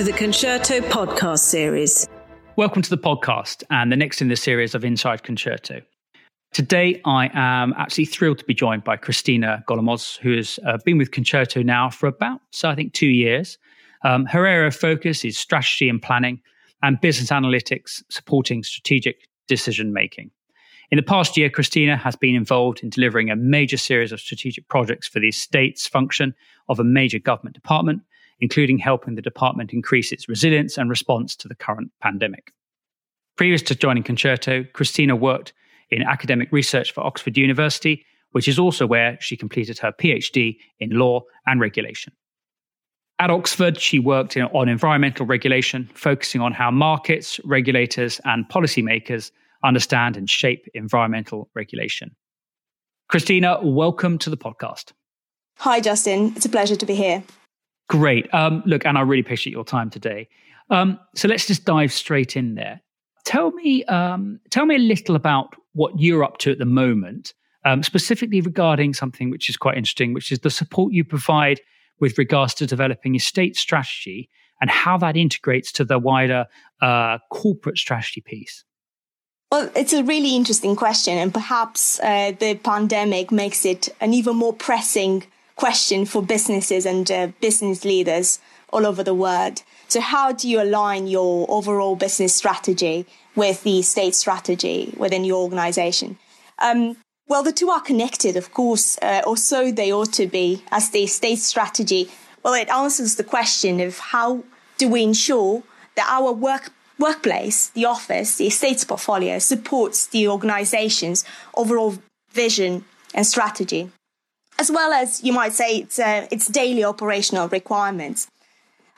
to the Concerto podcast series. Welcome to the podcast and the next in the series of Inside Concerto. Today, I am actually thrilled to be joined by Christina Golomos, who has uh, been with Concerto now for about, so I think, two years. Um, her area of focus is strategy and planning and business analytics, supporting strategic decision making. In the past year, Christina has been involved in delivering a major series of strategic projects for the estates function of a major government department, including helping the department increase its resilience and response to the current pandemic. Previous to joining Concerto, Christina worked in academic research for Oxford University, which is also where she completed her PhD in law and regulation. At Oxford, she worked in, on environmental regulation, focusing on how markets, regulators, and policymakers understand and shape environmental regulation. Christina, welcome to the podcast. Hi, Justin. It's a pleasure to be here. Great. Um, look, and I really appreciate your time today. Um, so let's just dive straight in there. Tell me, um, tell me a little about what you're up to at the moment, um, specifically regarding something which is quite interesting, which is the support you provide with regards to developing estate strategy and how that integrates to the wider uh, corporate strategy piece. Well, it's a really interesting question, and perhaps uh, the pandemic makes it an even more pressing question for businesses and uh, business leaders all over the world. So, how do you align your overall business strategy with the estate strategy within your organization? Um, well, the two are connected, of course, uh, or so they ought to be, as the estate strategy. Well, it answers the question of how do we ensure that our work workplace, the office, the estates portfolio supports the organization's overall vision and strategy, as well as you might say it's, uh, its daily operational requirements.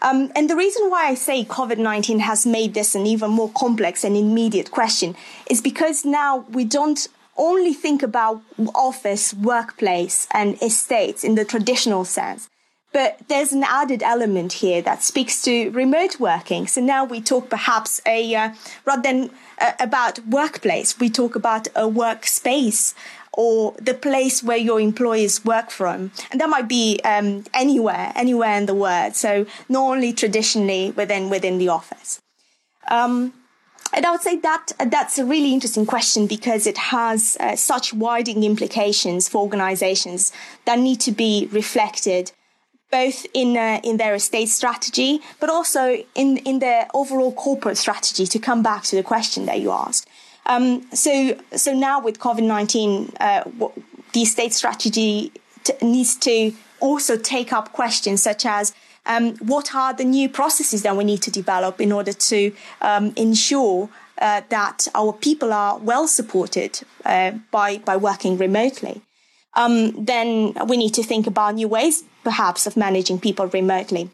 Um, and the reason why I say COVID 19 has made this an even more complex and immediate question is because now we don't only think about office, workplace, and estates in the traditional sense. But there's an added element here that speaks to remote working. So now we talk perhaps a, uh, rather than uh, about workplace, we talk about a workspace or the place where your employees work from. And that might be um, anywhere, anywhere in the world. So not only traditionally within, within the office. Um, and I would say that that's a really interesting question because it has uh, such widening implications for organizations that need to be reflected both in uh, in their estate strategy, but also in in their overall corporate strategy. To come back to the question that you asked, um, so so now with COVID nineteen, uh, the estate strategy t- needs to also take up questions such as um, what are the new processes that we need to develop in order to um, ensure uh, that our people are well supported uh, by by working remotely. Um, then we need to think about new ways, perhaps, of managing people remotely.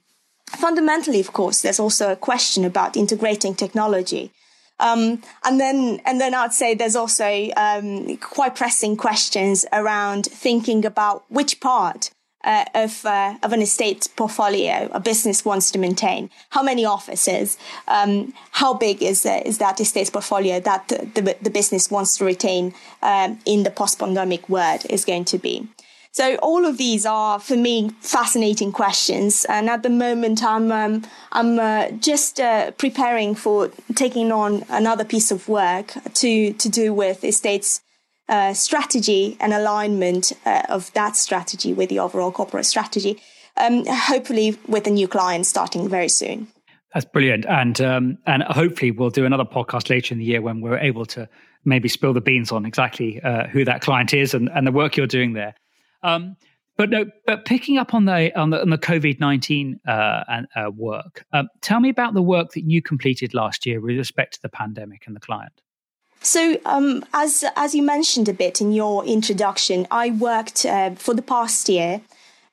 Fundamentally, of course, there's also a question about integrating technology. Um, and then, and then I'd say there's also um, quite pressing questions around thinking about which part uh, of uh, of an estate portfolio a business wants to maintain. How many offices? Um, how big is uh, is that estate portfolio that the, the, the business wants to retain um, in the post pandemic world is going to be? So all of these are for me fascinating questions, and at the moment I'm um, I'm uh, just uh, preparing for taking on another piece of work to to do with estates uh, strategy and alignment uh, of that strategy with the overall corporate strategy. Um, hopefully, with a new client starting very soon. That's brilliant, and um, and hopefully we'll do another podcast later in the year when we're able to maybe spill the beans on exactly uh, who that client is and, and the work you're doing there. Um, but no, but picking up on the on the, the COVID nineteen uh, uh, work, um, tell me about the work that you completed last year with respect to the pandemic and the client. So, um, as as you mentioned a bit in your introduction, I worked uh, for the past year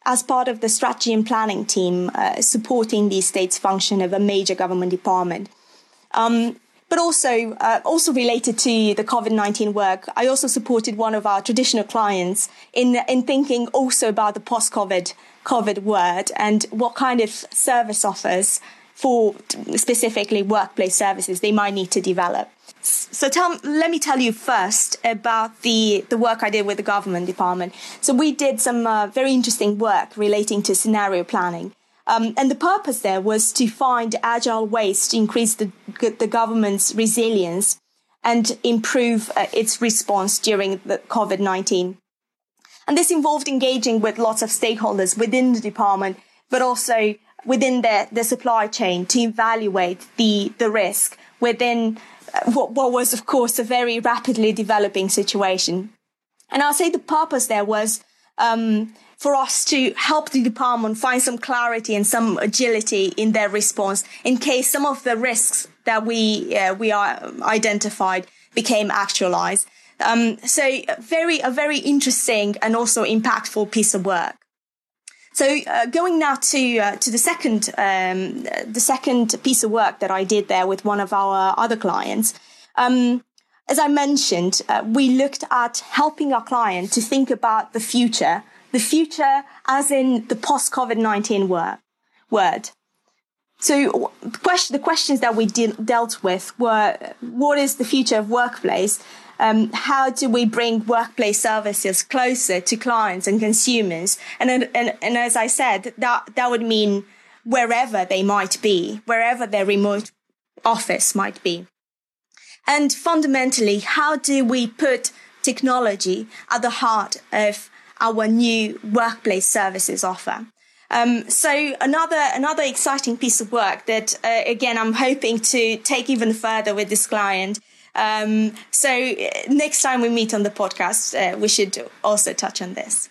as part of the strategy and planning team uh, supporting the estates function of a major government department. Um, but also, uh, also related to the COVID nineteen work, I also supported one of our traditional clients in in thinking also about the post COVID COVID world and what kind of service offers for specifically workplace services they might need to develop. So tell, let me tell you first about the, the work I did with the government department. So we did some uh, very interesting work relating to scenario planning. Um, and the purpose there was to find agile ways to increase the, the government's resilience and improve uh, its response during the COVID-19. And this involved engaging with lots of stakeholders within the department, but also within the, the supply chain to evaluate the, the risk within uh, what, what was, of course, a very rapidly developing situation. And I'll say the purpose there was um, for us to help the department find some clarity and some agility in their response in case some of the risks that we uh, we are identified became actualized. Um, so very a very interesting and also impactful piece of work. So uh, going now to uh, to the second um, the second piece of work that I did there with one of our other clients. Um, as I mentioned, uh, we looked at helping our client to think about the future, the future as in the post COVID 19 word. word. So the, question, the questions that we de- dealt with were, what is the future of workplace? Um, how do we bring workplace services closer to clients and consumers? And, and, and as I said, that, that would mean wherever they might be, wherever their remote office might be. And fundamentally, how do we put technology at the heart of our new workplace services offer? Um, so another another exciting piece of work that uh, again I'm hoping to take even further with this client. Um, so uh, next time we meet on the podcast, uh, we should also touch on this.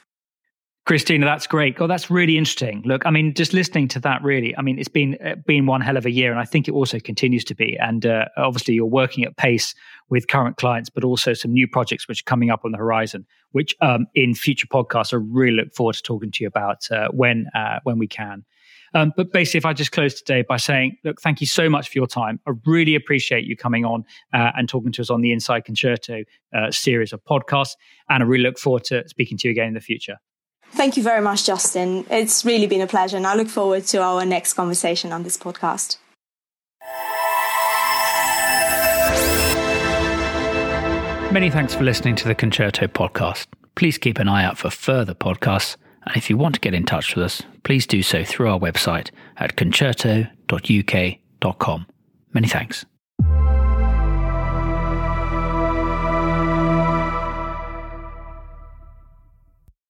Christina, that's great. Oh, that's really interesting. Look, I mean, just listening to that, really, I mean, it's been uh, been one hell of a year, and I think it also continues to be. And uh, obviously, you're working at pace with current clients, but also some new projects which are coming up on the horizon, which um, in future podcasts I really look forward to talking to you about uh, when uh, when we can. Um, but basically, if I just close today by saying, look, thank you so much for your time. I really appreciate you coming on uh, and talking to us on the Inside Concerto uh, series of podcasts, and I really look forward to speaking to you again in the future. Thank you very much, Justin. It's really been a pleasure, and I look forward to our next conversation on this podcast. Many thanks for listening to the Concerto podcast. Please keep an eye out for further podcasts, and if you want to get in touch with us, please do so through our website at concerto.uk.com. Many thanks.